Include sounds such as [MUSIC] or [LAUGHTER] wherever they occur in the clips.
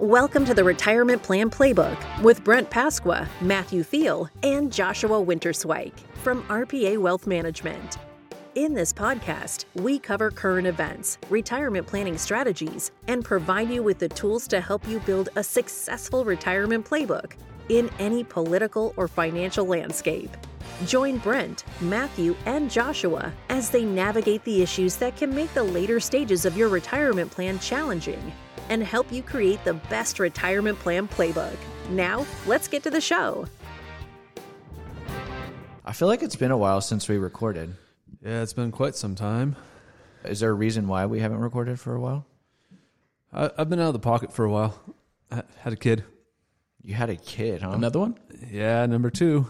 Welcome to the Retirement Plan Playbook with Brent Pasqua, Matthew Theal, and Joshua Winterswyk from RPA Wealth Management. In this podcast, we cover current events, retirement planning strategies, and provide you with the tools to help you build a successful retirement playbook in any political or financial landscape. Join Brent, Matthew, and Joshua as they navigate the issues that can make the later stages of your retirement plan challenging and help you create the best retirement plan playbook. Now, let's get to the show. I feel like it's been a while since we recorded. Yeah, it's been quite some time. Is there a reason why we haven't recorded for a while? I, I've been out of the pocket for a while. I had a kid. You had a kid, huh? Another one? Yeah, number two.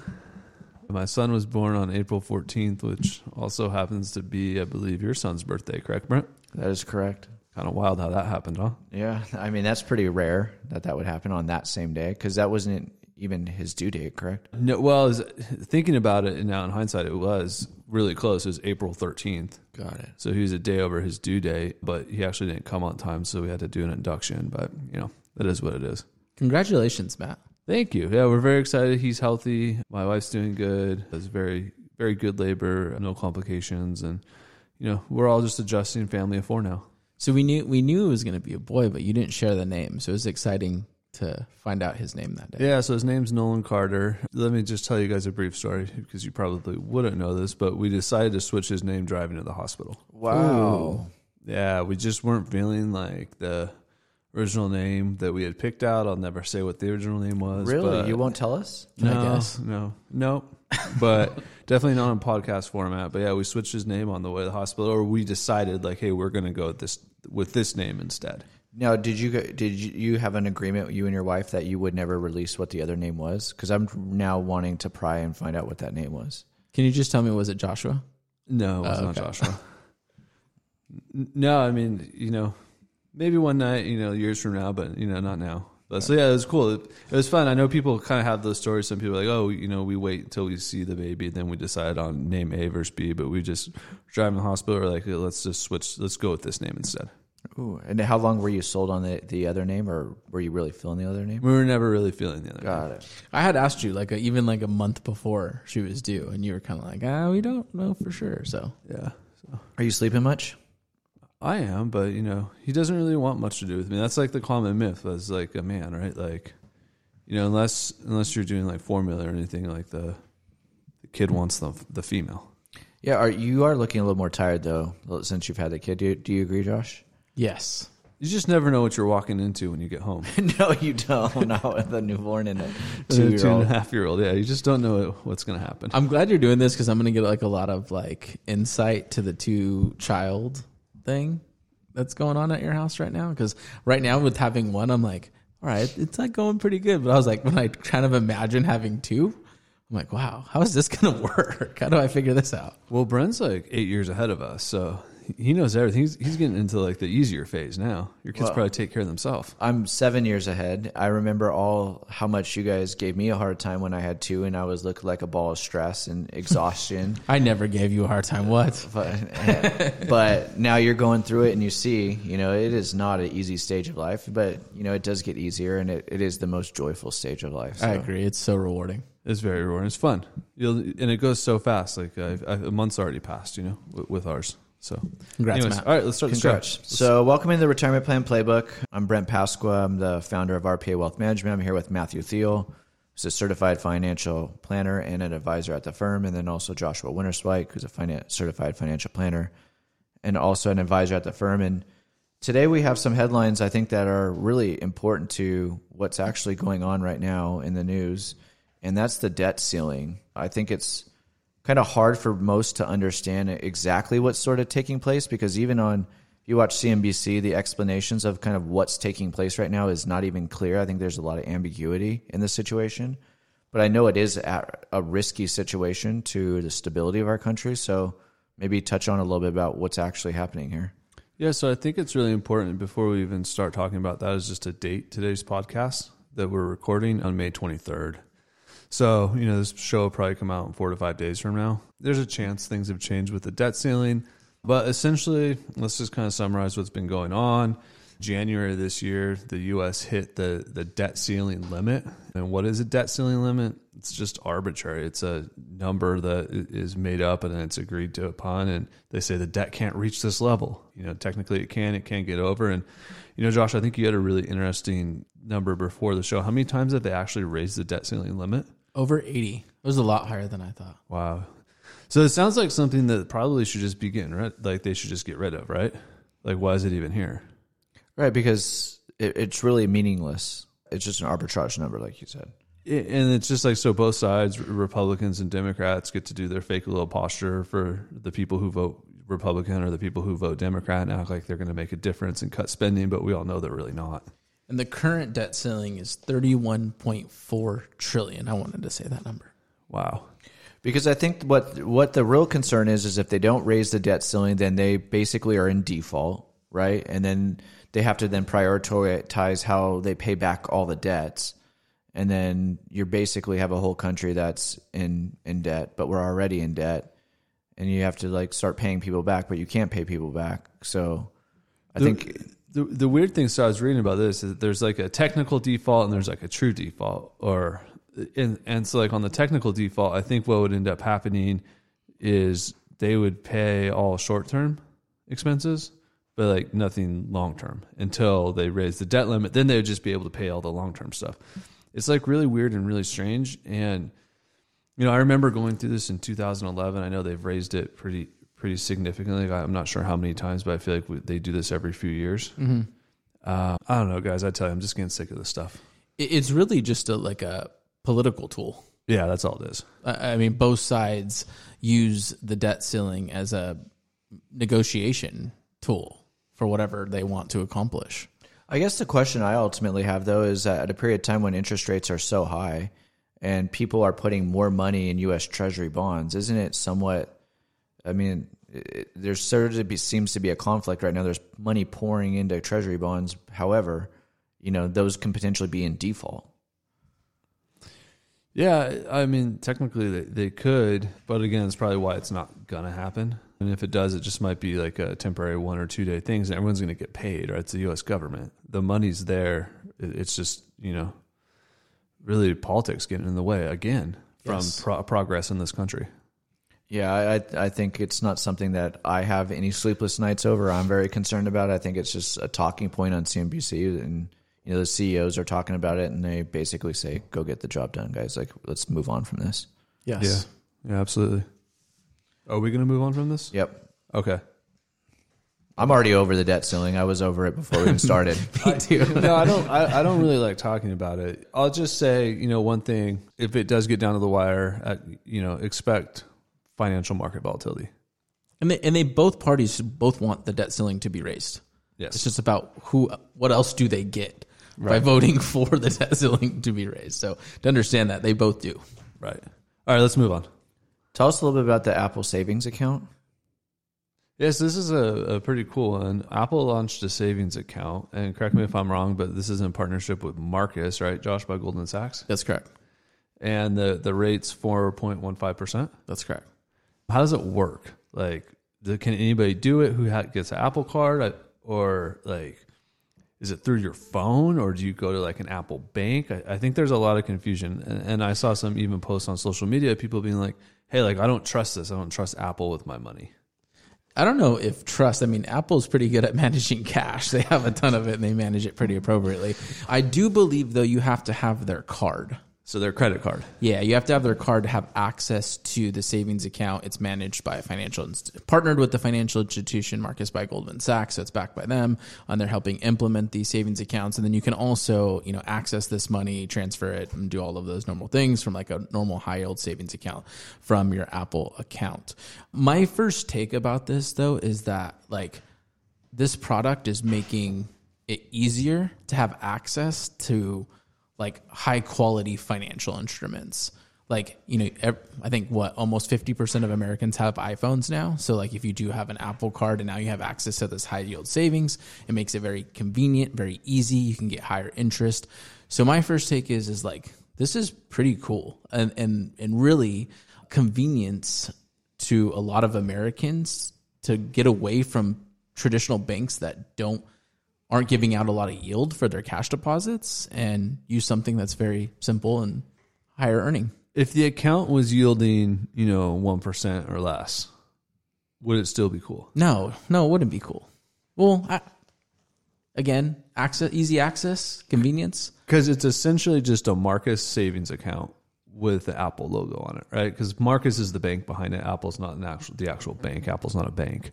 My son was born on April 14th, which also happens to be, I believe, your son's birthday, correct, Brent? That is correct. Kind of wild how that happened, huh? Yeah, I mean that's pretty rare that that would happen on that same day because that wasn't even his due date, correct? No, well, as, thinking about it now in hindsight, it was really close. It was April 13th. Got it. So he was a day over his due date, but he actually didn't come on time, so we had to do an induction. But, you know, that is what it is. Congratulations, Matt. Thank you. Yeah, we're very excited. He's healthy. My wife's doing good. It's very, very good labor, no complications, and you know we're all just adjusting. Family of four now. So we knew we knew it was going to be a boy, but you didn't share the name. So it was exciting to find out his name that day. Yeah, so his name's Nolan Carter. Let me just tell you guys a brief story because you probably wouldn't know this, but we decided to switch his name driving to the hospital. Wow. Yeah, we just weren't feeling like the original name that we had picked out. I'll never say what the original name was. Really? You won't tell us? No, I guess? no, no. But [LAUGHS] definitely not in podcast format. But yeah, we switched his name on the way to the hospital, or we decided like, hey, we're gonna go with this with this name instead. Now, did you did you, you have an agreement you and your wife that you would never release what the other name was? Because I'm now wanting to pry and find out what that name was. Can you just tell me was it Joshua? No, it was Oh, not okay. Joshua. No, I mean, you know, maybe one night, you know, years from now, but you know, not now. But so yeah, it was cool. It, it was fun. I know people kind of have those stories. Some people are like, oh, you know, we wait until we see the baby, and then we decide on name A versus B. But we just drive in the hospital. We're like, let's just switch. Let's go with this name instead. Ooh, and how long were you sold on the, the other name, or were you really feeling the other name? We were never really feeling the other. Name. Got it. I had asked you like a, even like a month before she was due, and you were kind of like, ah, we don't know for sure. So Yeah. Are you sleeping much? I am, but you know, he doesn't really want much to do with me. That's like the common myth as like a man, right? Like, you know, unless unless you're doing like formula or anything, like the the kid wants the the female. Yeah, are you are looking a little more tired though since you've had the kid. Do you, do you agree, Josh? yes, You just never know what you're walking into when you get home. [LAUGHS] no, you don't. [LAUGHS] Not with a newborn and a [LAUGHS] Two two year old. half year old, yeah. You just don't know what's going to happen. I'm glad you're doing this because I'm gonna get like a lot of like insight to the two child thing that's going on at your house right now. Because right now with having one, I'm like, all right, it's like going pretty good. But I was like, when I kind of imagine having two, I'm like, wow, how is this gonna [LAUGHS] work? How do I figure this out? Well, Brent's like eight years ahead of us, so he knows everything. He's, he's getting into like the easier phase now. Your kids Well- probably take care of themselves. I'm seven years ahead. I remember all how much you guys gave me a hard time when I had two, and I was looking like a ball of stress and [LAUGHS] exhaustion. I never gave you a hard time. What? [LAUGHS] but, but now you're going through it, and you see, you know, it is not an easy stage of life, but you know, it does get easier, and it, it is the most joyful stage of life. I so. agree. It's so rewarding. It's very rewarding. It's fun. You'll, and it goes so fast. Like uh, a month's already passed, you know, with, with ours. So, Congrats, anyways, Matt. all right, let's start the Congrats. show. So, welcome to the Retirement Plan Playbook. I'm Brent Pasqua. I'm the founder of RPA Wealth Management. I'm here with Matthew Theal, who's a certified financial planner and an advisor at the firm, and then also Joshua Winterswyk, who's a finan- certified financial planner and also an advisor at the firm. And today we have some headlines I think that are really important to what's actually going on right now in the news, and that's the debt ceiling. I think it's kind of hard for most to understand exactly what's sort of taking place because even on you watch CNBC, the explanations of kind of what's taking place right now is not even clear. I think there's a lot of ambiguity in the situation, but I know it is a risky situation to the stability of our country. So maybe touch on a little bit about what's actually happening here. Yeah, so I think it's really important before we even start talking about that is just a date today's podcast that we're recording on May 23rd. So, you know, this show will probably come out in four to five days from now. There's a chance things have changed with the debt ceiling. But essentially, let's just kind of summarize what's been going on. January this year, the U.S. hit the the debt ceiling limit. And what is a debt ceiling limit? It's just arbitrary. It's a number that is made up and it's agreed to upon. And they say the debt can't reach this level. You know, technically it can. It can't get over. And you know, Josh, I think you had a really interesting number before the show. How many times have they actually raised the debt ceiling limit? Over 80. It was a lot higher than I thought. Wow. So it sounds like something that probably should just be getting rid, like they should just get rid of, right? Like, why is it even here? Right, because it, it's really meaningless. It's just an arbitrage number, like you said. It- and it's just like so both sides republicans and democrats get to do their fake little posture for the people who vote republican or the people who vote democrat and act like they're going to make a difference and cut spending but we all know they're really not And the current debt ceiling is 31.4 trillion. I wanted to say that number. wow Because I think what what the real concern is is if they don't raise the debt ceiling, then they basically are in default, right? And then they have to then prioritize how they pay back all the debts, and then you basically have a whole country that's in in debt, but we're already in debt, and you have to like start paying people back, but you can't pay people back. So I The- think the, the weird thing so i was reading about this is there's like a technical default and there's like a true default or and, and so like on the technical default i think what would end up happening is they would pay all short-term expenses but like nothing long-term until they raise the debt limit. Then they would just be able to pay all the long-term stuff. It's like really weird and really strange and you know i remember going through this in 2011 i know they've raised it pretty pretty significantly i'm not sure how many times but i feel like we- they do this every few years uh, I don't know, guys. I tell you, I'm just getting sick of this stuff. It's really just a, like a political tool. Yeah, that's all it is. I I mean, both sides use the debt ceiling as a negotiation tool for whatever they want to accomplish. I guess the question I ultimately have though is that at a period of time when interest rates are so high and people are putting more money in U.S. Treasury bonds, isn't it somewhat? I mean, it, sort be, seems to be a conflict right now. There's money pouring into Treasury bonds. However, you know those can potentially be in default. Yeah, I mean, technically they, they could, but again, it's probably why it's not gonna happen. And if it does, it just might be like a temporary one or two day things, and everyone's gonna get paid. Right? It's the U.S. government. The money's there. It's just you know, really politics getting in the way again from Yes. pro- progress in this country. Yeah, I I- I think it's not something that I have any sleepless nights over. I'm very concerned about. It. I think it's just a talking point on CNBC, and you know the CEOs are talking about it, and they basically say, "Go get the job done, guys. Like, let's move on from this." Yes. Yeah, yeah, absolutely. Are we gonna move on from this? Yep. Okay. I'm already over the debt ceiling. I was over it before we even started. [LAUGHS] Me too. [LAUGHS] no, I don't. I, I don't really like talking about it. I'll just say, you know, one thing: if it does get down to the wire, at, you know, expect financial market volatility. And they, and they both parties both want the debt ceiling to be raised. Yes. It's just about who, what else do they get by voting [LAUGHS] for the debt ceiling to be raised. So to understand that, they both do. Right. All right. Let's move on. Tell us a little bit about the Apple savings account. Yes, this is a, a pretty cool one. Apple launched a savings account, and correct me if I'm wrong, but this is in partnership with Marcus, right? Josh by Goldman Sachs, That's correct. and the the rate's four point one five percent. That's correct. How does it work? Like, can anybody do it who gets an Apple card, or like, is it through your phone, or do you go to like an Apple bank? I, I think there's a lot of confusion, and, and I saw some even posts on social media, people being like, "Hey, like, I don't trust this. I don't trust Apple with my money." I don't know if trust. I mean, Apple's pretty good at [LAUGHS] managing cash. They have a ton of it and they manage it pretty appropriately. I do believe, though, you have to have their card. So their credit card. Yeah, you have to have their card to have access to the savings account. It's managed by a financial partnered with the financial institution Marcus by Goldman Sachs, so it's backed by them, and they're helping implement these savings accounts. And then you can also, you know, access this money, transfer it, and do all of those normal things from like a normal high yield savings account from your Apple account. My first take about this though is that like this product is making it easier to have access to like high quality financial instruments. Like, you know, I think what almost 50% of Americans have iPhones now. So, like, if you do have an Apple card and now you have access to this high yield savings, it makes it very convenient, very easy. You can get higher interest. So, my first take is, is like, this is pretty cool and, and, and really convenience to a lot of Americans to get away from traditional banks that don't aren't giving out a lot of yield for their cash deposits and use something that's very simple and higher earning. If the account was yielding, you know, one percent or less, would it still be cool? No, no, it wouldn't be cool. Well, I, again, access, easy access, convenience. Because it's essentially just a Marcus savings account with the Apple logo on it, right? Because Marcus is the bank behind it. Apple's not an actual the actual bank. Apple's not a bank,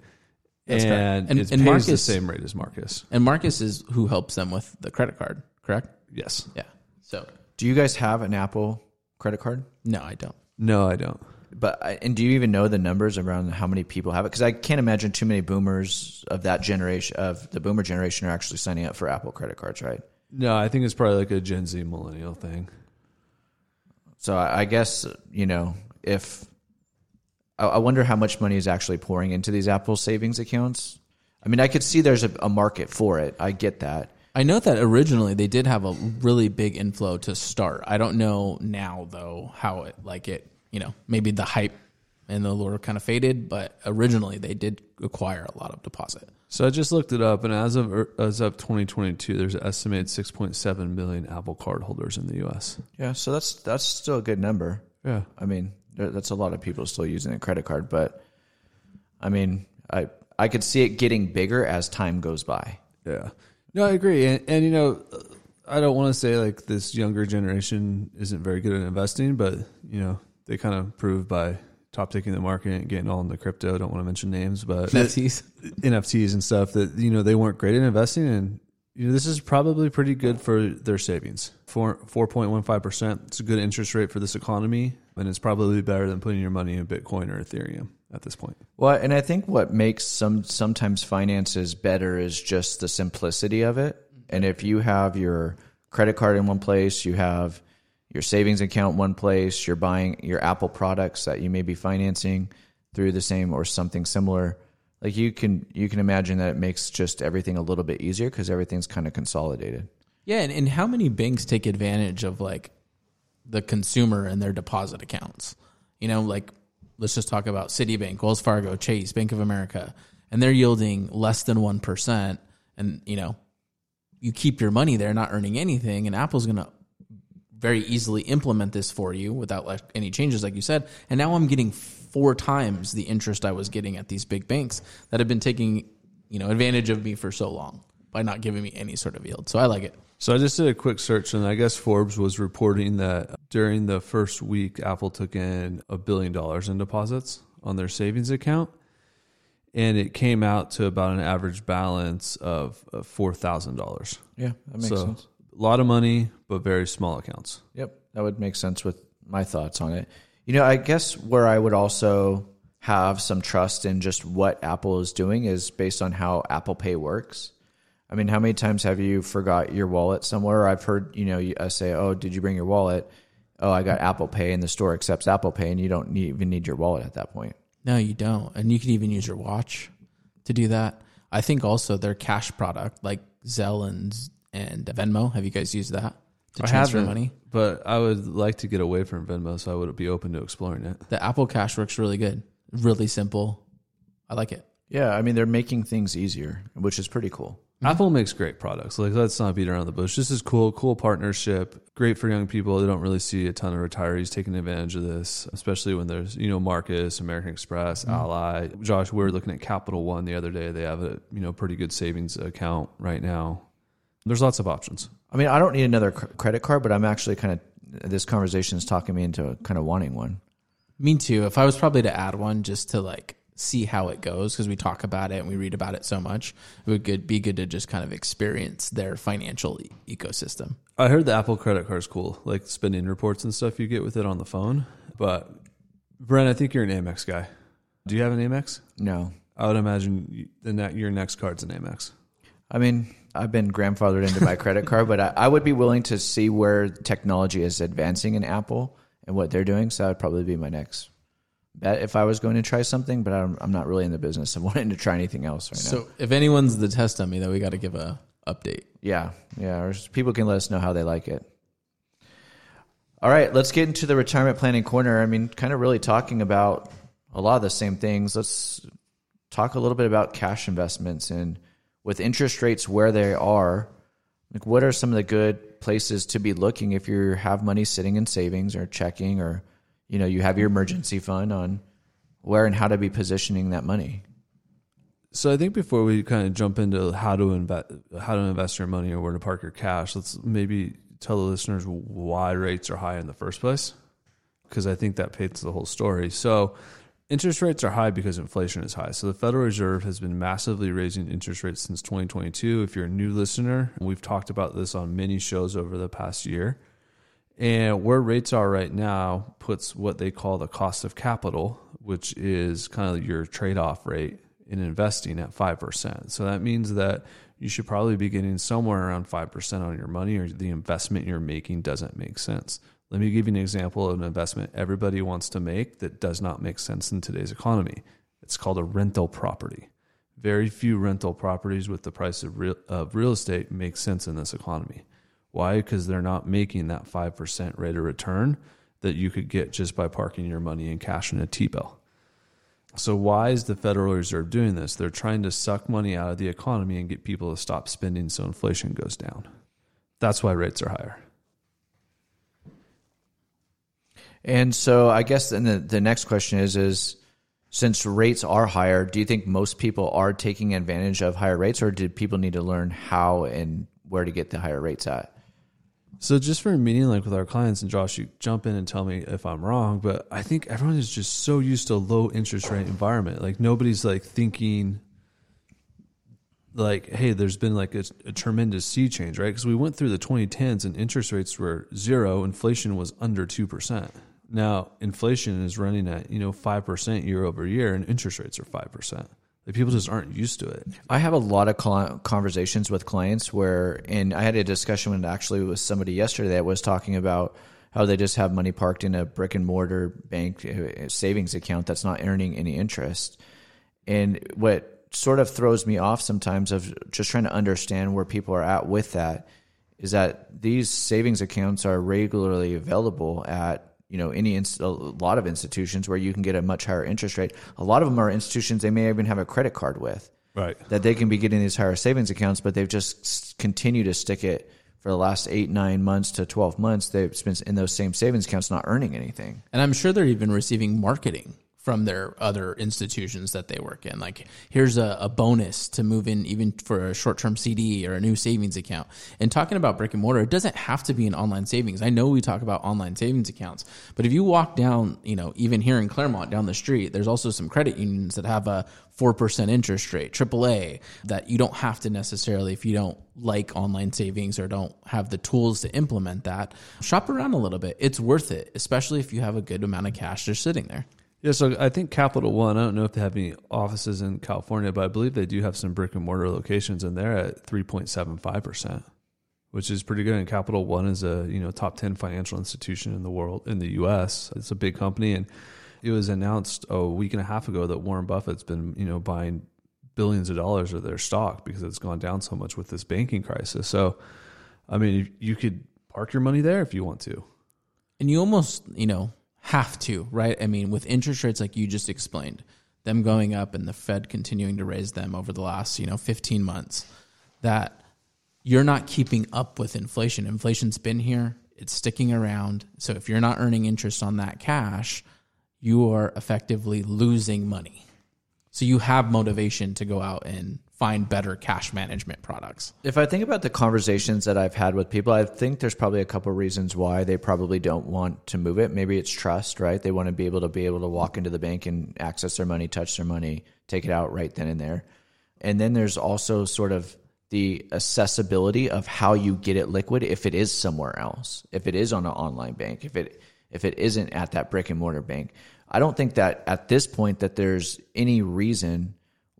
That's and, And- it and pays the same rate as Marcus. And Marcus is who helps them with the credit card, correct? Yes. Yeah. So, Do you guys have an Apple credit card? no, I don't. No, I don't. But I- and do you even know the numbers around how many people have it? Because I can't imagine too many boomers of that generation of the boomer generation are actually signing up for Apple credit cards, right? No, I think it's probably like a Gen Z millennial thing. So I, I guess you know if I, I wonder how much money is actually pouring into these Apple savings accounts. I mean, I could see there's a, a market for it. I get that. I know that originally they did have a really big inflow to start. I don't know now though how it like it, you know, maybe the hype and the lure kind of faded, but originally they did acquire a lot of deposit. So I just looked it up, and as of er, as of 2022, there's an estimated 6.7 million Apple card holders in the U.S. Yeah, so that's that's still a good number. Yeah, I mean, there, that's a lot of people still using a credit card, but I mean, I I could see it getting bigger as time goes by. yeah. No, I agree, and, and you know, I don't want to say like this younger generation isn't very good at investing, but you know, they kind of proved by top taking the market and getting all into crypto. Don't want to mention names, but [LAUGHS] NFTs. NFTs and stuff that you know they weren't great at investing, and you know this is probably pretty good for their savings. Four four point one five percent. It's a good interest rate for this economy, and it's probably better than putting your money in Bitcoin or Ethereum at this point. Well, and I think what makes some sometimes finances better is just the simplicity of it. And if you have your credit card in one place, you have your savings account in one place, you're buying your Apple products that you may be financing through the same or something similar. Like you can you can imagine that it makes just everything a little bit easier because everything's kind of consolidated. Yeah, and, and how many banks take advantage of like the consumer and their deposit accounts? You know, like let's just talk about Citibank, Wells Fargo, Chase, Bank of America, and they're yielding less than one percent. And you know, you keep your money there, not earning anything, and Apple's gonna very easily implement this for you without any changes, like you said. And now I'm getting four times the interest I was getting at these big banks that have been taking, you know, advantage of me for so long by not giving me any sort of yield. So I like it. So I just did a quick search, and I guess Forbes was reporting that during the first week, Apple took in a billion dollars in deposits on their savings account, and it came out to about an average balance of four thousand dollars. Yeah, that makes so sense. a lot of money, but very small accounts. Yep, that would make sense with my thoughts on it. You know, I guess where I would also have some trust in just what Apple is doing is based on how Apple Pay works. I mean, how many times have you forgot your wallet somewhere? I've heard, you know, you I say, "Oh, did you bring your wallet?" Oh, I got Apple Pay, and the store accepts Apple Pay, and you don't need, even need your wallet at that point. No, you don't. And you can even use your watch to do that. I think also their cash product, like Zelle and and Venmo. Have you guys used that to I transfer haven't, money? but I would like to get away from Venmo, so I would be open to exploring it. The Apple Cash works really good. Really simple. I like it. Yeah, I mean, they're making things easier, which is pretty cool. Mm-hmm. Apple makes great products. Like let's not beat around the bush. This is cool, cool partnership. Great for young people. They don't really see a ton of retirees taking advantage of this, especially when there's you know Marcus, American Express, mm-hmm. Ally. Josh, we were looking at Capital One the other day. They have a you know pretty good savings account right now. There's lots of options. I mean, I don't need another cr- credit card, but I'm actually kind of this conversation is talking me into kind of wanting one. Me too. If I was probably to add one just to like see how it goes, because we talk about it and we read about it so much, it would good, be good to just kind of experience their financial e- ecosystem. I heard the Apple credit card is cool, like spending reports and stuff you get with it on the phone. But Brent, I think you're an Amex guy. Do you have an Amex? No, I would imagine you- the ne- your next card's an Amex. I mean, I've been grandfathered into my credit card, but I, I would be willing to see where technology is advancing in Apple and what they're doing. So that would probably be my next bet if I was going to try something. But I'm, I'm not really in the business of [LAUGHS] wanting to try anything else right now. So if anyone's the test dummy, then we got to give a update. Yeah, yeah. Or people can let us know how they like it. All right, let's get into the retirement planning corner. I mean, kind of really talking about a lot of the same things. Let's talk a little bit about cash investments and with interest rates where they are, like what are some of the good places to be looking if you have money sitting in savings or checking or you know you have your emergency fund on where and how to be positioning that money. So I think before we kind of jump into how to invest, how to invest your money or where to park your cash, let's maybe tell the listeners why rates are high in the first place, because I think that paints the whole story. So interest rates are high because inflation is high. So the Federal Reserve has been massively raising interest rates since 2022. If you're a new listener, we've talked about this on many shows over the past year. And where rates are right now puts what they call the cost of capital, which is kind of your trade off rate in investing at 5%. So that means that you should probably be getting somewhere around 5% on your money or the investment you're making doesn't make sense. Let me give you an example of an investment everybody wants to make that does not make sense in today's economy. It's called a rental property. Very few rental properties with the price of real, of real estate make sense in this economy. Why? Because they're not making that 5% rate of return that you could get just by parking your money in cash in a T bill. So, why is the Federal Reserve doing this? They're trying to suck money out of the economy and get people to stop spending so inflation goes down. That's why rates are higher. And so, I guess then the, the next question is: is since rates are higher, do you think most people are taking advantage of higher rates, or did people need to learn how and where to get the higher rates at? So just for a meeting like with our clients, and Josh, you jump in and tell me if I'm wrong, but I think everyone is just so used to a low interest rate environment. Like nobody's like thinking like, hey, there's been like a, a tremendous sea change, right? Because we went through the 2010s and interest rates were zero, inflation was under two percent. Now inflation is running at you know five percent year over year, and interest rates are five percent. Like people just aren't used to it. I have a lot of conversations with clients where, and I had a discussion with actually with somebody yesterday that was talking about how they just have money parked in a brick and mortar bank uh, savings account that's not earning any interest. And what sort of throws me off sometimes of just trying to understand where people are at with that is that these savings accounts are regularly available at you know any inst- a lot of institutions where you can get a much higher interest rate. A lot of them are institutions they may even have a credit card with, right? That they can be getting these higher savings accounts, but they've just continued to stick it for the last eight, nine months to twelve months. They've been in those same savings accounts, not earning anything. And I'm sure they're even receiving marketing from their other institutions that they work in. Like, here's a, a bonus to move in even for a short term CD or a new savings account. And talking about brick and mortar, it doesn't have to be an online savings. I know we talk about online savings accounts, but if you walk down, you know, even here in Claremont down the street, there's also some credit unions that have a 4% interest rate, AAA, that you don't have to necessarily, if you don't like online savings or don't have the tools to implement that, shop around a little bit. It's worth it, especially if you have a good amount of cash just sitting there. Yeah, so I think Capital One, I don't know if they have any offices in California, but I believe they do have some brick and mortar locations and they're at 3.75%, which is pretty good. And Capital One is a, you know, top 10 financial institution in the world, in the US. It's a big company. And it was announced a week and a half ago that Warren Buffett's been, you know, buying billions of dollars of their stock because it's gone down so much with this banking crisis. So, I mean, you could park your money there if you want to. And you almost, you know, have to, right? I mean, with interest rates like you just explained, them going up and the Fed continuing to raise them over the last, you know, 15 months, that you're not keeping up with inflation. Inflation's been here, it's sticking around. So if you're not earning interest on that cash, you are effectively losing money. So you have motivation to go out and find better cash management products. If I think about the conversations that I've had with people, I think there's probably a couple reasons why they probably don't want to move it. Maybe it's trust, right? They want to be able to be able to walk into the bank and access their money, touch their money, take it out right then and there. And then there's also sort of the accessibility of how you get it liquid if it is somewhere else. If it is on an online bank, if it if it isn't at that brick and mortar bank. I don't think that at this point that there's any reason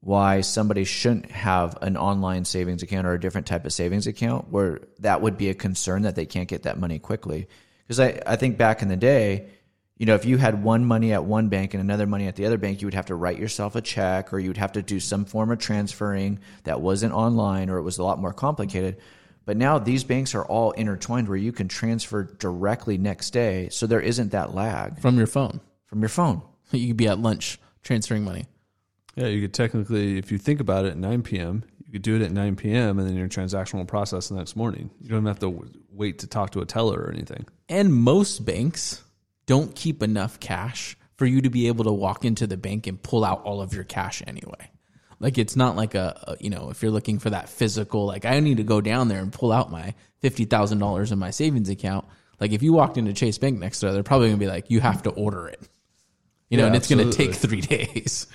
why somebody shouldn't have an online savings account or a different type of savings account where that would be a concern that they can't get that money quickly. Because I, I think back in the day, you know, if you had one money at one bank and another money at the other bank, you would have to write yourself a check or you would have to do some form of transferring that wasn't online or it was a lot more complicated. But now these banks are all intertwined where you can transfer directly next day. So there isn't that lag from your phone. From your phone. [LAUGHS] You could be at lunch transferring money. Yeah, you could technically, if you think about it, at 9 p.m., You could do it at 9 p.m. and then your transaction will process the next morning. You don't have to wait to talk to a teller or anything. And most banks don't keep enough cash for you to be able to walk into the bank and pull out all of your cash anyway. Like it's not like a, a you know if you're looking for that physical like I need to go down there and pull out my fifty thousand dollars in my savings account. Like if you walked into Chase Bank next door, they're probably gonna be like you have to order it, you know, Yeah, and it's gonna take three [LAUGHS] days.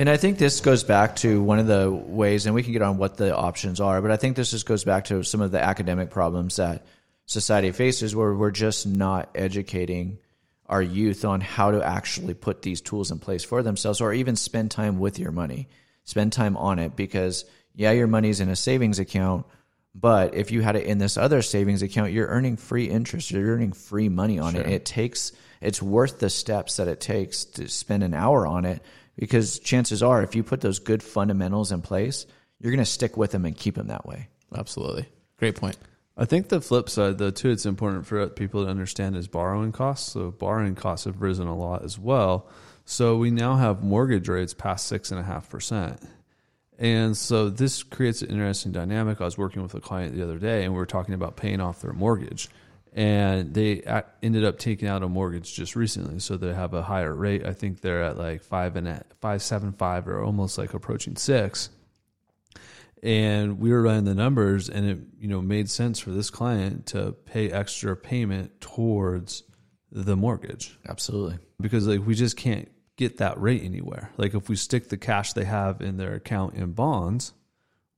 And I think this goes back to one of the ways, and we can get on what the options are, but I think this just goes back to some of the academic problems that society faces where we're just not educating our youth on how to actually put these tools in place for themselves or even spend time with your money. Spend time on it because, yeah, your money's in a savings account, but if you had it in this other savings account, you're earning free interest. You're earning free money on it. It takes, it's worth the steps that it takes to spend an hour on it because chances are, if you put those good fundamentals in place, you're going to stick with them and keep them that way. Absolutely, great point. I think the flip side, though, too, it's important for people to understand is borrowing costs. So borrowing costs have risen a lot as well. So we now have mortgage rates past six and a half percent. And so this creates an interesting dynamic. I was working with a client the other day, and we were talking about paying off their mortgage, and they uh, ended up taking out a mortgage just recently. So they have a higher rate. I think they're at like five and a, five seven five, or almost like approaching six and we were running the numbers and it you know made sense for this client to pay extra payment towards the mortgage Absolutely. because like we just can't get that rate anywhere like if we stick the cash they have in their account in bonds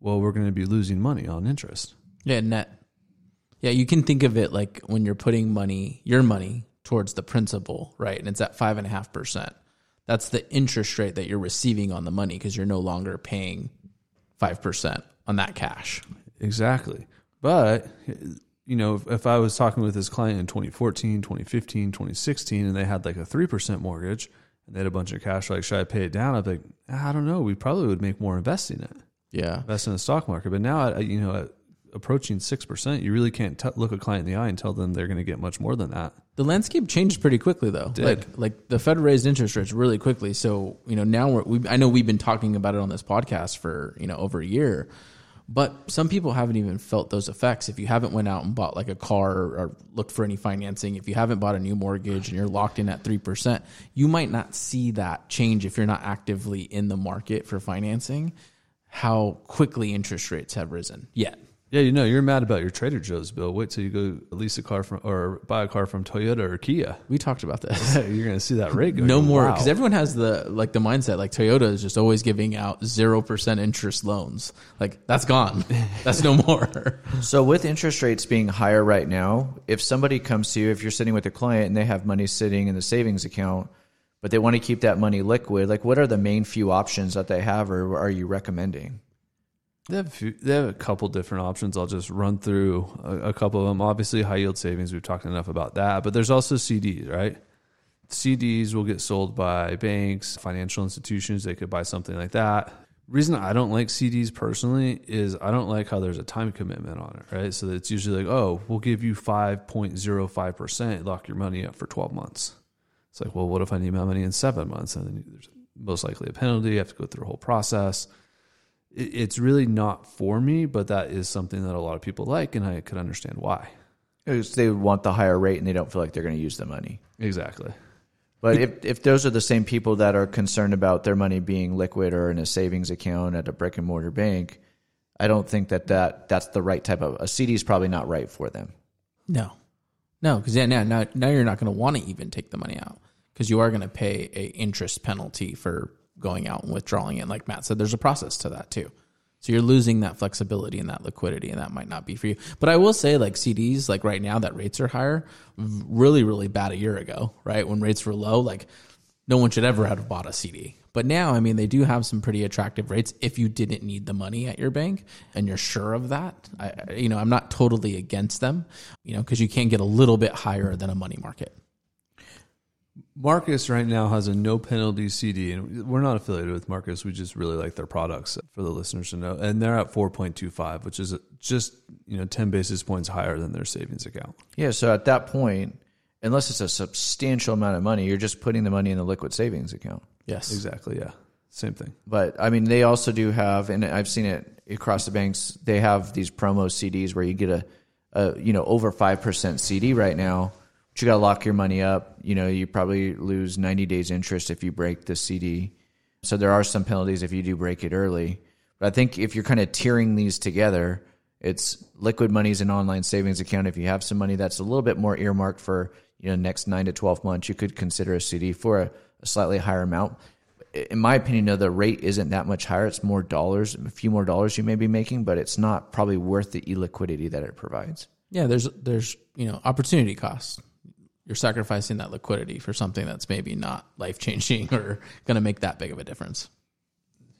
well we're going to be losing money on interest Yeah, net. Yeah, you can think of it like when you're putting money, your money, towards the principal, right? And it's at five and a half percent. That's the interest rate that you're receiving on the money because you're no longer paying five percent on that cash. Exactly. But, you know, if, if I was talking with this client in 2014, 2015, 2016, and they had like a 3% mortgage and they had a bunch of cash, like, should I pay it down? I'd be like, I don't know. We probably would make more investing it, Yeah. invest in the stock market. But now, you know, at approaching 6%, you really can't t- look a client in the eye and tell them they're going to get much more than that. The landscape changed pretty quickly, though. Did. Like, like the Fed raised interest rates really quickly. So you know now we're, we, I know we've been talking about it on this podcast for you know over a year, but some people haven't even felt those effects. If you haven't went out and bought like a car or, or looked for any financing, if you haven't bought a new mortgage and you're locked in at three percent, you might not see that change if you're not actively in the market for financing. How quickly interest rates have risen yet. Yeah, you know, you're mad about your Trader Joe's bill. Wait till you go lease a car from or buy a car from Toyota or Kia. We talked about this. [LAUGHS] you're going to see that rate go [LAUGHS] no more wow. because everyone has the like the mindset like Toyota is just always giving out zero percent interest loans. Like that's gone. [LAUGHS] That's no more. So with interest rates being higher right now, if somebody comes to you, if you're sitting with a client and they have money sitting in the savings account, but they want to keep that money liquid, like what are the main few options that they have or are you recommending? They have, a few, they have a couple different options. I'll just run through a, a couple of them. Obviously, high yield savings, we've talked enough about that, but there's also CDs, right? CDs will get sold by banks, financial institutions. They could buy something like that. Reason I don't like CDs personally is I don't like how there's a time commitment on it, right? So it's usually like, oh, we'll give you 5.05%, lock your money up for 12 months. It's like, well, what if I need my money in seven months? And then there's most likely a penalty. I have to go through a whole process it's really not for me, but that is something that a lot of people like, and I could understand why. Because they want the higher rate and they don't feel like they're going to use the money. Exactly. But if, if those are the same people that are concerned about their money being liquid or in a savings account at a brick and mortar bank, I don't think that, that that's the right type of a CD is probably not right for them. No, no, because yeah, now now now you're not going to want to even take the money out because you are going to pay a interest penalty for going out and withdrawing it. Like Matt said, there's a process to that too. So you're losing that flexibility and that liquidity, and that might not be for you. But I will say, like CDs, like right now that rates are higher, really, really bad a year ago, right? When rates were low, like no one should ever have bought a CD. But now, I mean, they do have some pretty attractive rates if you didn't need the money at your bank and you're sure of that. I, you know, I'm not totally against them, you know, because you can get a little bit higher than a money market. Marcus right now has a no penalty CD, and we're not affiliated with Marcus. We just really like their products uh, for the listeners to know, and they're at four point two five, which is uh, just you know ten basis points higher than their savings account. Yeah, so at that point, unless it's a substantial amount of money, you're just putting the money in the liquid savings account. Yes. Exactly, yeah. Same thing. But I mean, they also do have, and I've seen it across the banks. They have these promo CDs where you get a, a you know, over five percent CD right now. You got to lock your money up. You know, you probably lose ninety days interest if you break the CD. So there are some penalties if you do break it early. But I think if you're kind of tiering these together, it's liquid money's an online savings account. If you have some money that's a little bit more earmarked for you know next nine to twelve months, you could consider a CD for a, a slightly higher amount in my opinion, though, the rate isn't that much higher. It's more dollars, a few more dollars you may be making, but it's not probably worth the illiquidity that it provides. Yeah, there's there's you know opportunity costs. You're sacrificing that liquidity for something that's maybe not life changing [LAUGHS] or going to make that big of a difference.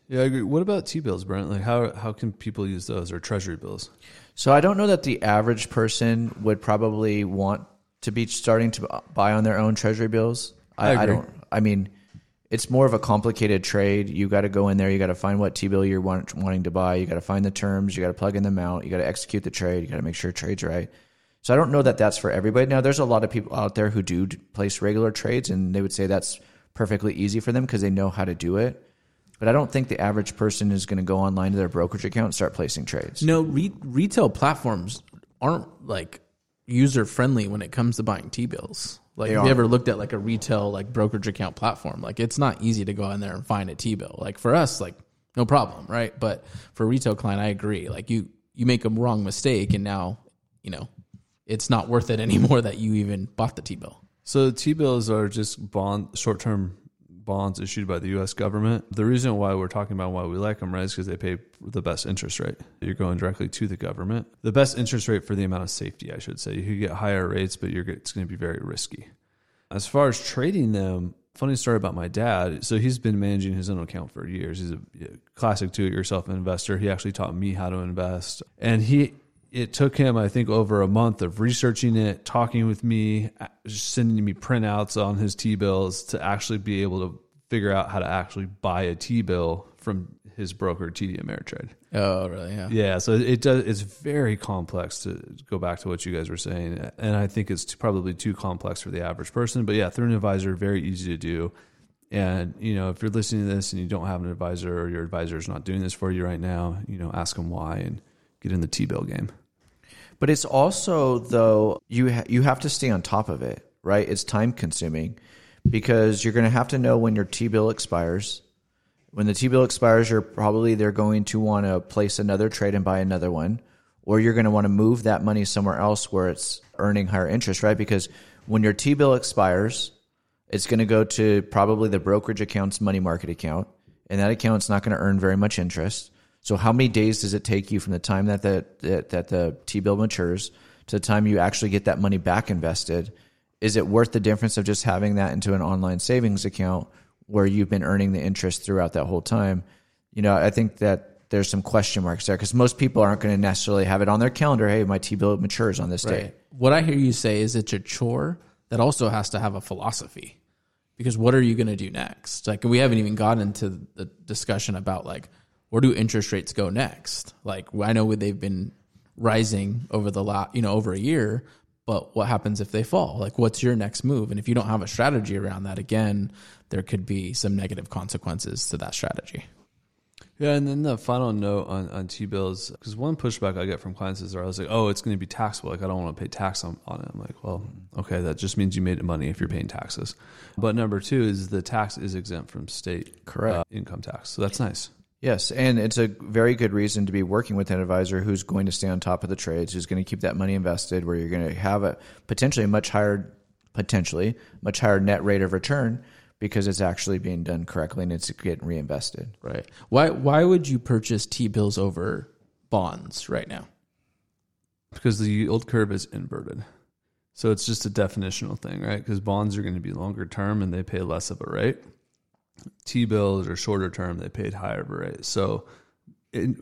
Yeah, I agree. What about T bills, Brent? Like how how can people use those or treasury bills? So I don't know that the average person would probably want to be starting to buy on their own treasury bills. I, I I, don't. I mean, it's more of a complicated trade. You got to go in there. You got to find what T bill you're want, wanting to buy. You got to find the terms. You got to plug in the amount. You got to execute the trade. You got to make sure trade's right. So I don't know that that's for everybody. Now, there's a lot of people out there who do place regular trades, and they would say that's perfectly easy for them because they know how to do it. But I don't think the average person is going to go online to their brokerage account and start placing trades. No, re- retail platforms aren't like user friendly when it comes to buying T bills. Like, They have you ever looked at like a retail like brokerage account platform? Like, it's not easy to go in there and find a T bill. Like for us, like no problem, right? But for a retail client, I agree. Like you, you make a wrong mistake, and now you know it's not worth it [LAUGHS] anymore that you even bought the T bill. So T bills are just bond short term bonds issued by the U.S. government. The reason why we're talking about why we like them, right, is because they pay the best interest rate. You're going directly to the government. The best interest rate for the amount of safety, I should say. You could get higher rates, but you're it's going to be very risky. As far as trading them, funny story about my dad. So he's been managing his own account for years. He's a classic do-it-yourself investor. He actually taught me how to invest, and he it took him, I think, over a month of researching it, talking with me, sending me printouts on his T bills to actually be able to figure out how to actually buy a T bill from his broker, TD Ameritrade. Oh, really? Yeah. Yeah, so it does. It's very complex to go back to what you guys were saying, and I think it's probably too complex for the average person. But yeah, through an advisor, very easy to do. And you know, if you're listening to this and you don't have an advisor, or your advisor is not doing this for you right now, you know, ask them why and get in the T bill game. But it's also though you ha- you have to stay on top of it, right? It's time consuming because you're going to have to know when your T bill expires. When the T bill expires, you're probably they're going to want to place another trade and buy another one, or you're going to want to move that money somewhere else where it's earning higher interest, right? Because when your T bill expires, it's going to go to probably the brokerage account's money market account, and that account's not going to earn very much interest. So, how many days does it take you from the time that the that, that the T bill matures to the time you actually get that money back invested? Is it worth the difference of just having that into an online savings account where you've been earning the interest throughout that whole time? You know, I think that there's some question marks there because most people aren't going to necessarily have it on their calendar. Hey, my T bill matures on this day. What I hear you say is it's a chore that also has to have a philosophy. Because what are you going to do next? Like we haven't even gotten into the discussion about like where do interest rates go next? Like I know they've been rising over the lot, you know, over a year, but what happens if they fall? Like what's your next move? And if you don't have a strategy around that again, there could be some negative consequences to that strategy. Yeah, and then the final note on, on T bills, because one pushback I get from clients is I was like, oh, it's going to be taxable. Like, I don't want to pay tax on, on it. I'm like, well, okay, that just means you made money if you're paying taxes. But number two is the tax is exempt from state Correct. uh, income tax. So that's nice. Yes, and it's a very good reason to be working with an advisor who's going to stay on top of the trades, who's going to keep that money invested, where you're going to have a potentially a much higher, potentially much higher net rate of return because it's actually being done correctly and it's getting reinvested. Right. Why why would you purchase T bills over bonds right now? Because the yield curve is inverted. So it's just a definitional thing, right? Because bonds are going to be longer term and they pay less of a rate. T bills are shorter term, they paid higher of a rate. So it,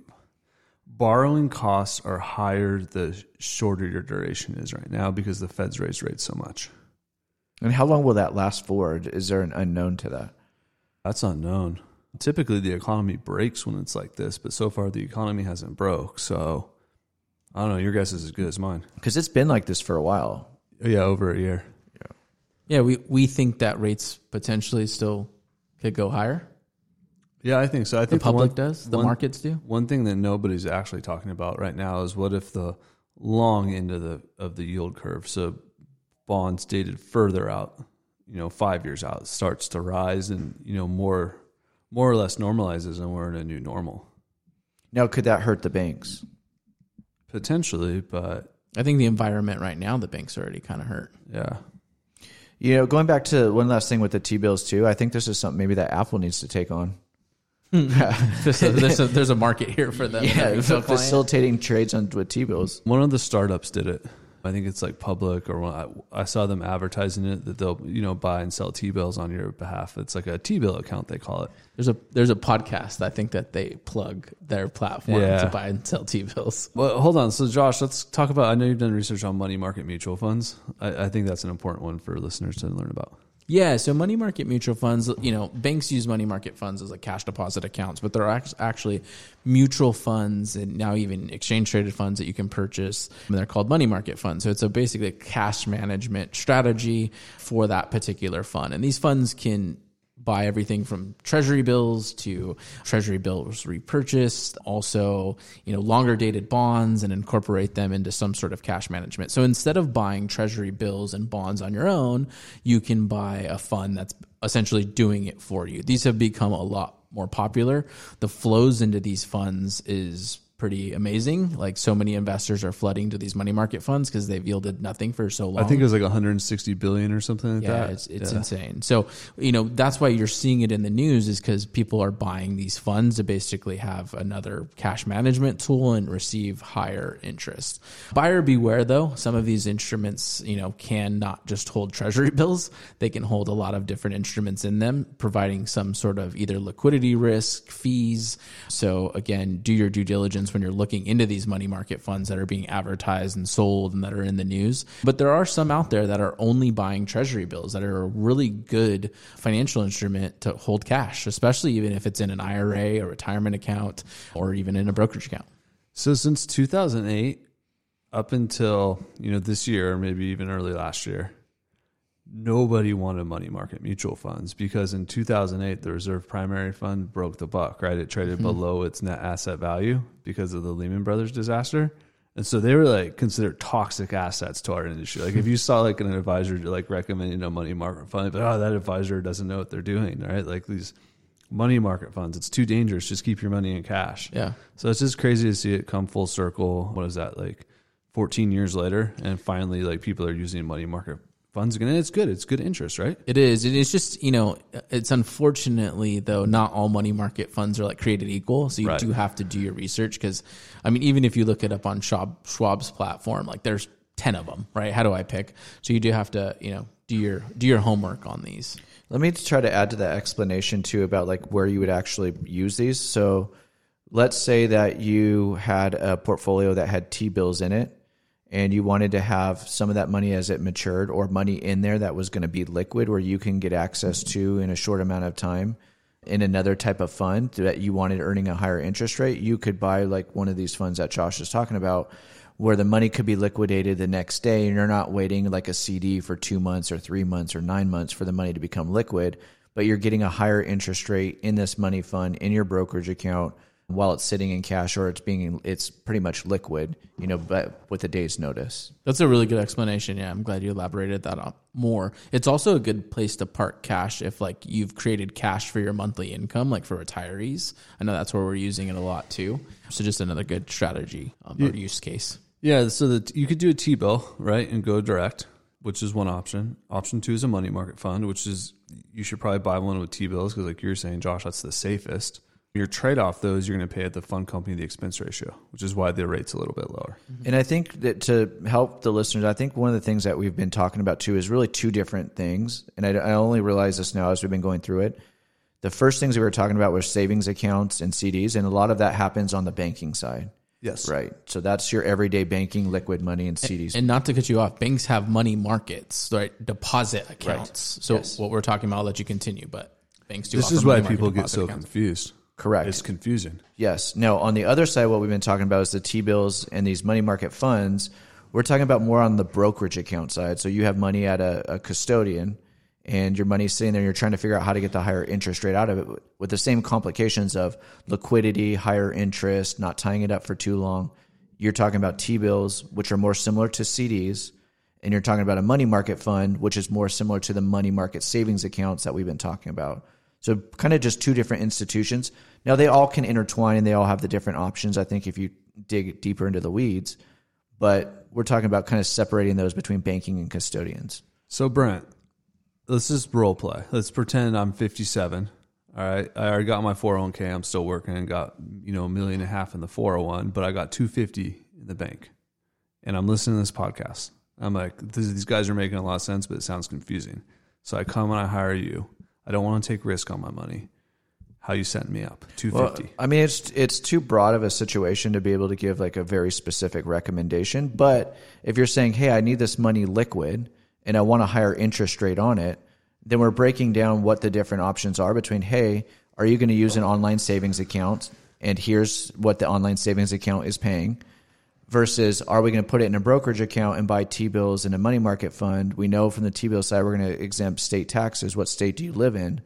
borrowing costs are higher the shorter your duration is right now because the Fed's raised rates so much. And how long will that last for? Is there an unknown to that? That's unknown. Typically, the economy breaks when it's like this, but so far the economy hasn't broke. So I don't know. Your guess is as good as mine. Because it's been like this for a while. Yeah, over a year. Yeah, we, we think that rates potentially still could go higher. Yeah, I think so. I think The think public one- does. The one- markets do. One thing that nobody's actually talking about right now is what if the long end of the of the yield curve, so bonds dated further out, you know, five years out, starts to rise and you know more more or less normalizes, and we're in a new normal Now, could that hurt the banks? potentially. But I think the environment right now, the banks are already kind of hurt. yeah, You know, going back to one last thing with the T bills too, I think this is something maybe that Apple needs to take on. Hmm. [LAUGHS] there's, a, there's, a, there's a market here for them. [LAUGHS] Yeah, The retail client. facilitating trades on with T bills. one of the startups did it. I think it's like public, or I, I saw them advertising it that they'll you know buy and sell T bills on your behalf. It's like a T bill account they call it. There's a there's a podcast I think that they plug their platform Yeah. to buy and sell T bills. Well, hold on. So, Josh, let's talk about. I know you've done research on money market mutual funds. I, I think that's an important one for listeners to learn about. Yeah, so money market mutual funds, you know, banks use money market funds as like cash deposit accounts, but there are actually mutual funds and now even exchange traded funds that you can purchase. And they're called money market funds. So it's a basically a cash management strategy for that particular fund. And these funds can buy everything from treasury bills to treasury bills repurchased also you know longer dated bonds and incorporate them into some sort of cash management. So instead of buying treasury bills and bonds on your own you can buy a fund that's essentially doing it for you. These have become a lot more popular. The flows into these funds is pretty amazing like so many investors are flooding to these money market funds because they've yielded nothing for so long I think it was like 160 billion or something like yeah, that. it's it's Yeah. insane. So you know that's why you're seeing it in the news is because people are buying these funds to basically have another cash management tool and receive higher interest. Buyer beware though. Some of these instruments, you know, can not just hold treasury [LAUGHS] bills. They can hold a lot of different instruments in them, providing some sort of either liquidity risk, fees. So again, do your due diligence when you're looking into these money market funds that are being advertised and sold and that are in the news. But there are some out there that are only buying treasury bills that are a really good financial instrument to hold cash, especially even if it's in an IRA, a retirement account, or even in a brokerage account. So since 2008 up until you know this year, or maybe even early last year, nobody wanted money market mutual funds because in 2008 the reserve primary fund broke the buck. Right, it traded mm-hmm. below its net asset value because of the Lehman Brothers disaster. And so they were like considered toxic assets to our industry. Like if you saw like an advisor like recommending a money market fund, but oh that advisor doesn't know what they're doing, right? Like these money market funds, it's too dangerous. Just keep your money in cash. Yeah. So it's just crazy to see it come full circle. What is that like? 14 years later, and finally, like people are using money market funds again. And it's good. It's good interest, right? It is. It is just, you know, it's unfortunately, though, not all money market funds are like created equal. So you Right. do have to do your research because, I mean, even if you look it up on Schwab, Schwab's platform, like there's 10 of them, right? How do I pick? So you do have to, you know, do your do your homework on these. Let me try to add to that explanation too about like where you would actually use these. So let's say that you had a portfolio that had T bills in it and you wanted to have some of that money as it matured or money in there that was going to be liquid where you can get access to in a short amount of time in another type of fund that you wanted earning a higher interest rate, you could buy like one of these funds that Josh is talking about where the money could be liquidated the next day and you're not waiting like a CD for two months or three months or nine months for the money to become liquid, but you're getting a higher interest rate in this money fund in your brokerage account while it's sitting in cash or it's being it's pretty much liquid, you know, but with a day's notice. That's a really good explanation. Yeah, I'm glad you elaborated that on more. It's also a good place to park cash if like you've created cash for your monthly income, like for retirees. I know that's where we're using it a lot too. So just another good strategy um, or use case. Yeah. So that you could do a T bill, right, and go direct, which is one option. Option two is a money market fund, which is you should probably buy one with T bills because, like you're saying, Josh, that's the safest. Your trade off, though, is you're going to pay at the fund company the expense ratio, which is why the rate's a little bit lower. Mm-hmm. And I think that to help the listeners, I think one of the things that we've been talking about too is really two different things. And I, I only realize this now as we've been going through it. The first things we were talking about were savings accounts and CDs, and a lot of that happens on the banking side. Yes. Right. So that's your everyday banking, liquid money, and CDs. And not to cut you off, banks have money markets, right? Deposit accounts. Right. So Yes. what we're talking about, I'll let you continue, but banks do. This offer is why money people get so accounts. confused. Correct. It's confusing. Yes. Now, on the other side, what we've been talking about is the T bills and these money market funds. We're talking about more on the brokerage account side. So you have money at a, a custodian, and your money's sitting there, and you're trying to figure out how to get the higher interest rate out of it with the same complications of liquidity, higher interest, not tying it up for too long. You're talking about T bills, which are more similar to CDs, and you're talking about a money market fund, which is more similar to the money market savings accounts that we've been talking about. So, kind of just two different institutions. Now, they all can intertwine and they all have the different options, I think, if you dig deeper into the weeds. But we're talking about kind of separating those between banking and custodians. So Brent, let's just role play. Let's pretend I'm 57. All right, I already got my 401k. I'm still working and got you know a million and a half in the 401, but I got 250 in the bank, and I'm listening to this podcast. I'm like, these guys are making a lot of sense, but it sounds confusing. So I come and I hire you. I don't want to take risk on my money. How you sent me up? 250. Well, I mean, it's it's too broad of a situation to be able to give like a very specific recommendation. But if you're saying, "Hey, I need this money liquid," and I want a higher interest rate on it, then we're breaking down what the different options are between, "Hey, are you going to use an online savings account?" And here's what the online savings account is paying. Versus, are we going to put it in a brokerage account and buy T bills in a money market fund? We know from the T bill side, we're going to exempt state taxes. What state do you live in?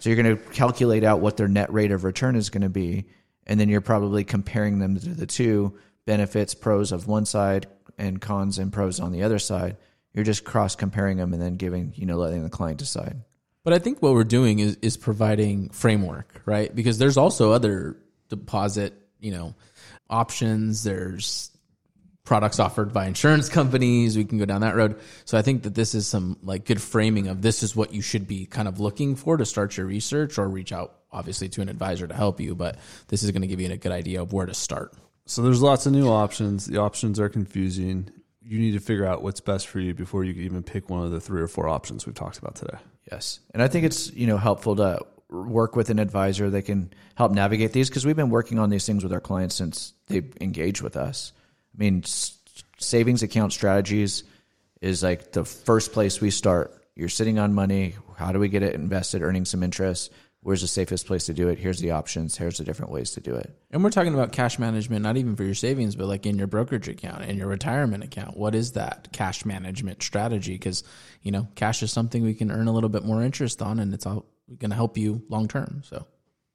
So you're going to calculate out what their net rate of return is going to be, and then you're probably comparing them to the two benefits, pros of one side, and cons and pros on the other side. You're just cross comparing them and then giving, you know, letting the client decide. But I think what we're doing is is providing framework, right? Because there's also other deposit, you know, options. There's products offered by insurance companies. We can go down that road. So I think that this is some like good framing of this is what you should be kind of looking for to start your research or reach out obviously to an advisor to help you, but this is going to give you a good idea of where to start. So there's lots of new options. The options are confusing. You need to figure out what's best for you before you can even pick one of the three or four options we've talked about today. Yes. And I think it's, you know, helpful to work with an advisor that can help navigate these because we've been working on these things with our clients since they engaged with us. I mean, savings account strategies is like the first place we start. You're sitting on money. How do we get it invested, earning some interest? Where's the safest place to do it? Here's the options. Here's the different ways to do it. And we're talking about cash management, not even for your savings, but like in your brokerage account and your retirement account. What is that cash management strategy? Because, you know, cash is something we can earn a little bit more interest on and it's all going to help you long term. So,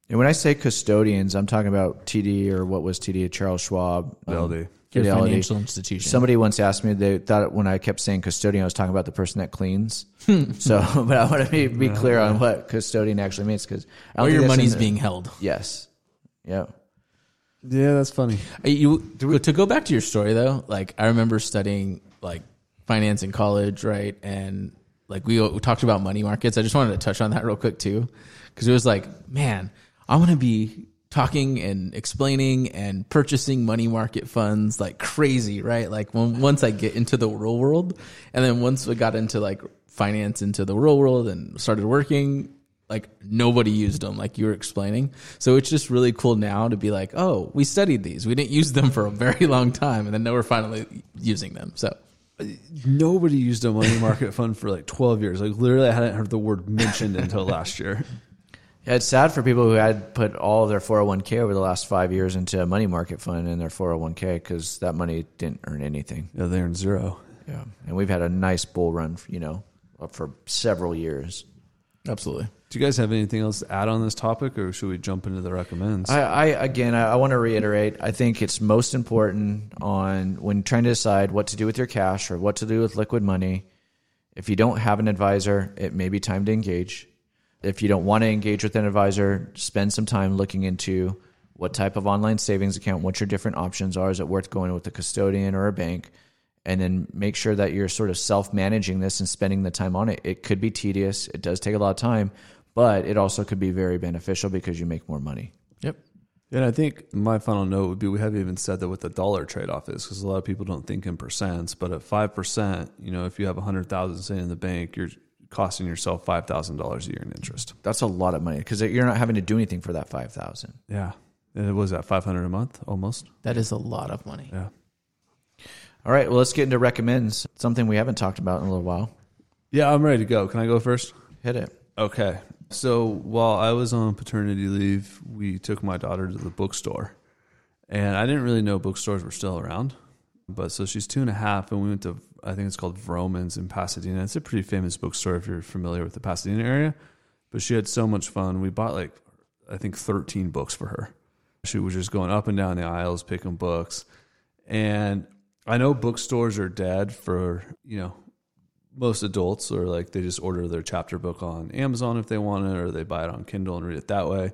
and when I say custodians, I'm talking about TD or what was TD, Charles Schwab, um, Fidelity. Your Fidelity. financial institution. Somebody once asked me, they thought when I kept saying custodian, I was talking about the person that cleans. so, [LAUGHS] but I want to be, be [LAUGHS] clear on what custodian actually means because where your money's being held. Yes. Yeah. Yeah, that's funny. Uh, You to go back to your story though, like I remember studying like finance in college, right? And like we, we talked about money markets. I just wanted to touch on that real quick too, because it was like, man, I want to be talking and explaining and purchasing money market funds like crazy, right? Like when once I get into the real world, and then once we got into like finance into the real world and started working, like nobody used them like you were explaining so it's just really cool now to be like oh we studied these we didn't use them for a very [LAUGHS] long time and then now we're finally using them so Nobody used a money market fund for like 12 years. Like literally, I hadn't heard the word mentioned until last year. Yeah, it's sad for people who had put all of their 401k over the last five years into a money market fund in their 401k because that money didn't earn anything. Yeah, they earned zero. Yeah. And we've had a nice bull run, you know, for several years. absolutely Do you guys have anything else to add on this topic, or should we jump into the recommends? I, I again, I, I want to reiterate. I think it's most important on when trying to decide what to do with your cash or what to do with liquid money. If you don't have an advisor, it may be time to engage. If you don't want to engage with an advisor, spend some time looking into what type of online savings account, what your different options are. Is it worth going with a custodian or a bank? And then make sure that you're sort of self managing this and spending the time on it. It could be tedious. It does take a lot of time, but it also could be very beneficial because you make more money. yep and I think my final note would be we haven't even said that what the dollar trade off is because a lot of people don't think in percents. But at 5%, you know, if you have 100000 sitting in the bank, you're costing yourself $5,000 a year in interest. That's a lot of money because you're not having to do anything for that five thousand. Yeah. And it was at 500 a month almost. that is a lot of money Yeah. All right, well, let's get into recommends. Something we haven't talked about in a little while. Yeah, I'm ready to go. Can I go first? Hit it. Okay. So while I was on paternity leave, we took my daughter to the bookstore. And I didn't really know bookstores were still around. But so she's two and a half, and we went to I think it's called Vroman's in Pasadena. It's a pretty famous bookstore if you're familiar with the Pasadena area. But she had so much fun. We bought like I think 13 books for her. She was just going up and down the aisles picking books. And I know bookstores are dead for, you know, most adults or like they just order their chapter book on Amazon if they want it or they buy it on Kindle and read it that way.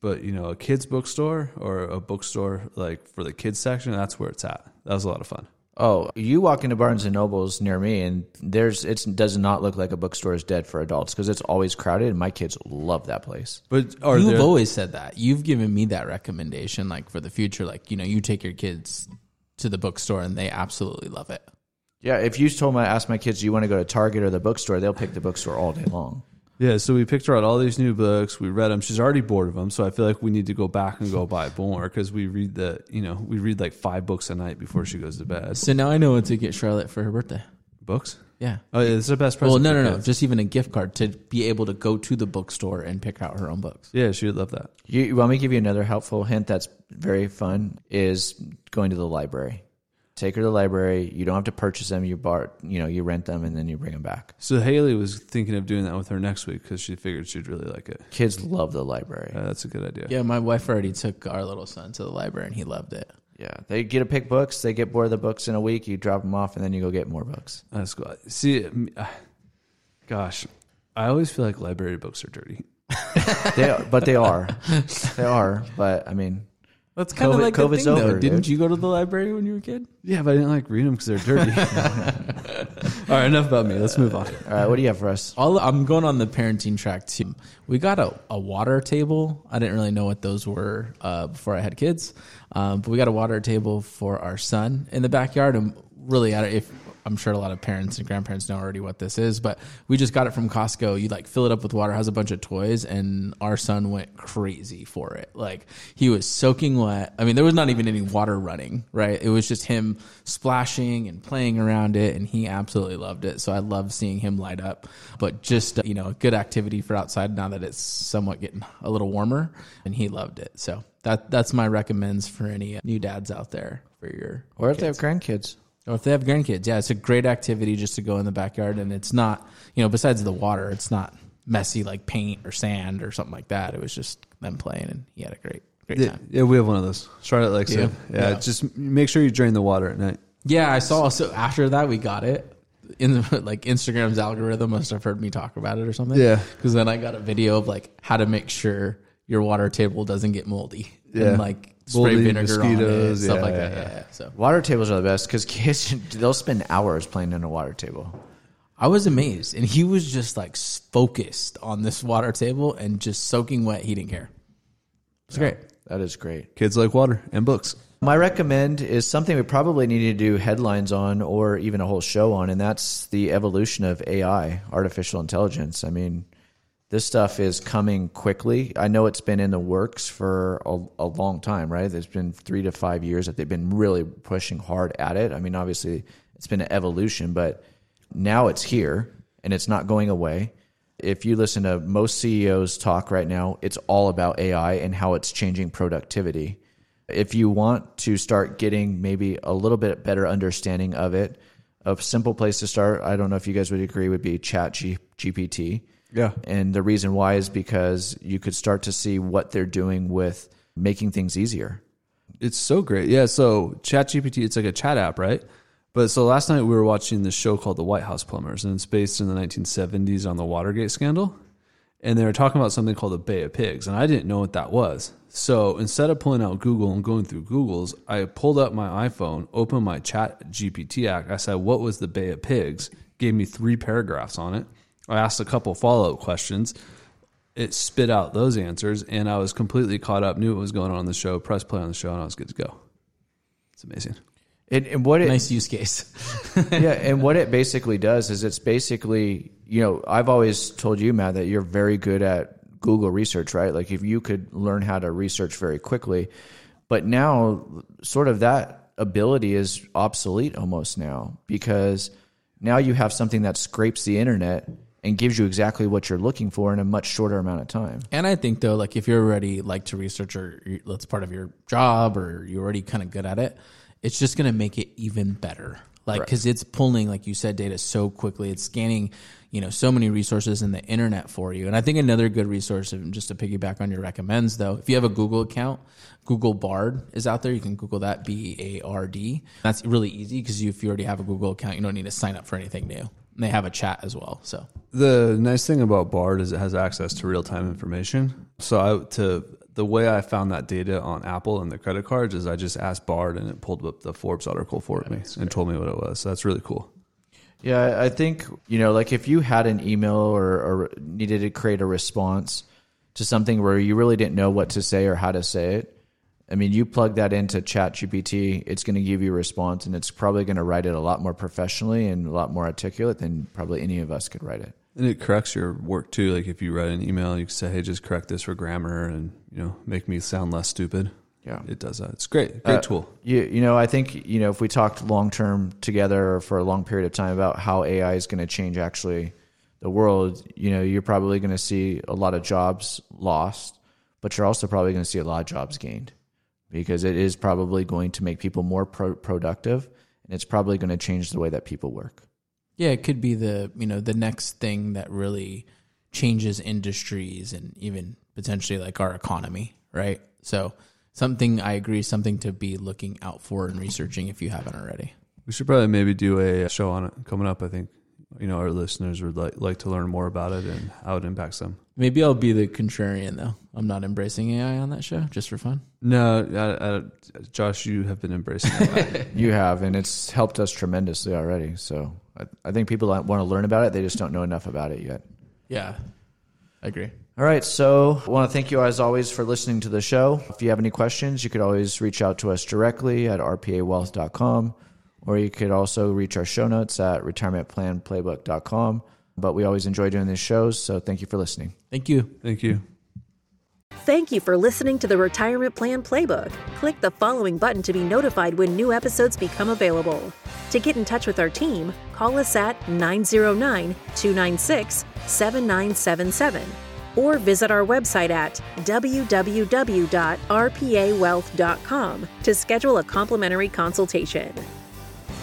But, you know, a kids bookstore or a bookstore like for the kids section, that's where it's at. That was a lot of fun. Oh, you walk into Barnes and Nobles near me, and there's it does not look like a bookstore is dead for adults because it's always crowded, and my kids love that place. But are You've there, always said that. You've given me that recommendation, like for the future. Like you know, you take your kids to the bookstore and they absolutely love it. Yeah, if you told my ask my kids, do you want to go to Target or the bookstore? They'll pick the bookstore all day long. Yeah, so we picked her out all these new books. We read them. She's already bored of them, so I feel like we need to go back and go [LAUGHS] buy more because we read the, you know, we read like five books a night before she goes to bed. So now I know what to get Charlotte for her birthday. Books? Yeah. Oh, yeah, it's the best present. Well, no, no, no. kids. Just even a gift card to be able to go to the bookstore and pick out her own books. Yeah, she would love that. You, you want me to give you another helpful hint that's very fun is going to the library. Take her to the library. You don't have to purchase them. You bar, you know, you rent them and then you bring them back. So Haley was thinking of doing that with her next week because she figured she'd really like it. Kids love the library. Uh, that's a good idea. Yeah, my wife already took our little son to the library and he loved it. Yeah, they get to pick books. They get bored of the books in a week. You drop them off, and then you go get more books. That's cool. See, uh, gosh, I always feel like library books are dirty. [LAUGHS] They, are, but they are, they are. But I mean, That's kind of COVID- like the COVID's thing, though. over, Didn't dude. you go to the library when you were a kid? Yeah, but I didn't like read them because they're dirty. [LAUGHS] [LAUGHS] All right, enough about me. Let's move on. all right, what do you have for us? All I'm going on the parenting track too. We got a, a water table. I didn't really know what those were uh, before I had kids, um, but we got a water table for our son in the backyard. And really, I don't- if I'm sure a lot of parents and grandparents know already what this is, but we just got it from Costco. You like fill it up with water, has a bunch of toys, and our son went crazy for it. Like he was soaking wet. I mean, there was not even any water running, right? It was just him splashing and playing around it, and he absolutely loved it. So I love seeing him light up. But just uh, you know, a good activity for outside now that it's somewhat getting a little warmer, and he loved it. So that that's my recommends for any uh, new dads out there for your Or if they have grandkids. Or if they have grandkids, yeah, it's a great activity just to go in the backyard, and it's not, you know, besides the water, it's not messy like paint or sand or something like that. It was just them playing, and he had a great, great Yeah, time. yeah, we have one of those. Charlotte likes Yeah. it. Yeah, Yeah. just make sure you drain the water at night. Yeah, I saw. So after that, we got it. In the, [LAUGHS] like Instagram's algorithm must have heard me talk about it or something. Yeah. because then I got a video of like how to make sure your water table doesn't get moldy. Yeah. and like spray vinegar on it, mosquitoes, stuff yeah, like that. yeah. Yeah, yeah. So Water tables are the best because kids [LAUGHS] they'll spend hours playing in a water table. I was amazed, and he was just like focused on this water table and just soaking wet. He didn't care. It's great. That is great. Kids like water and books. My recommend is something we probably need to do headlines on or even a whole show on, and that's the evolution of AI, artificial intelligence. I mean, this stuff is coming quickly. I know it's been in the works for a, a long time, right? There's been three to five years that they've been really pushing hard at it. I mean, obviously, it's been an evolution, but now it's here and it's not going away. If you listen to most CEOs talk right now, it's all about AI and how it's changing productivity. If you want to start getting maybe a little bit better understanding of it, a simple place to start, I don't know if you guys would agree, would be Chat G- GPT. Yeah. And the reason why is because you could start to see what they're doing with making things easier. It's so great. Yeah. So ChatGPT, it's like a chat app, right? But so last night we were watching this show called The White House Plumbers, and it's based in the 1970s on the Watergate scandal. And they were talking about something called the Bay of Pigs, and I didn't know what that was. So instead of pulling out Google and going through Google's, I pulled up my iPhone, opened my Chat GPT app. I said, "What was the Bay of Pigs?" Gave me three paragraphs on it. I asked a couple follow up questions. It spit out those answers, and I was completely caught up. Knew what was going on in the show. press play on the show, and I was good to go. It's amazing. And, and what it, Nice use case. [LAUGHS] yeah, and what it basically does is it's basically, you know, I've always told you, Matt, that you're very good at Google research, right? Like if you could learn how to research very quickly, but now sort of that ability is obsolete almost now because now you have something that scrapes the internet and gives you exactly what you're looking for in a much shorter amount of time. And I think though, like if you're already like to research or that's part of your job or you're already kind of good at it, it's just going to make it even better. Like, because it's pulling, like you said, data so quickly. It's scanning, you know, so many resources in the internet for you. And I think another good resource, and just to piggyback on your recommends, though, if you have a Google account, Google Bard is out there. You can Google that B A R D. That's really easy because if you already have a Google account, you don't need to sign up for anything new. And they have a chat as well. So The nice thing about Bard is it has access to real time information. So I to the way I found that data on Apple and the credit cards is I just asked Bard and it pulled up the Forbes article for me and told me what it was. So that's really cool. Yeah, I think you know, like if you had an email or, or needed to create a response to something where you really didn't know what to say or how to say it. I mean, you plug that into ChatGPT, it's going to give you a response, and it's probably going to write it a lot more professionally and a lot more articulate than probably any of us could write it. And it corrects your work too. Like if you write an email, you can say, "Hey, just correct this for grammar and you know make me sound less stupid." Yeah. it does that. It's great, great Uh, tool. You, you know, I think you know if we talked long term together for a long period of time about how AI is going to change actually the world, you know, you're probably going to see a lot of jobs lost, but you're also probably going to see a lot of jobs gained because it is probably going to make people more pro- productive and it's probably going to change the way that people work. Yeah, it could be the you know the next thing that really changes industries and even potentially like our economy, right? So something I agree, something to be looking out for and researching if you haven't already. We should probably maybe do a show on it coming up. I think you know our listeners would like like to learn more about it and how it impacts them. Maybe I'll be the contrarian though. I'm not embracing AI on that show just for fun. No, uh, uh, Josh, you have been embracing it. [LAUGHS] You have, and it's helped us tremendously already. So I, I think people want to learn about it; they just don't know enough about it yet. Yeah, I agree. All right, so I want to thank you as always for listening to the show. If you have any questions, you could always reach out to us directly at rpawealth.com, or you could also reach our show notes at retirementplanplaybook.com. But we always enjoy doing these shows, so thank you for listening. Thank you. Thank you. Thank you for listening to the Retirement Plan Playbook. Click the following button to be notified when new episodes become available. To get in touch with our team, call us at 909 296 7977 or visit our website at www.rpawealth.com to schedule a complimentary consultation.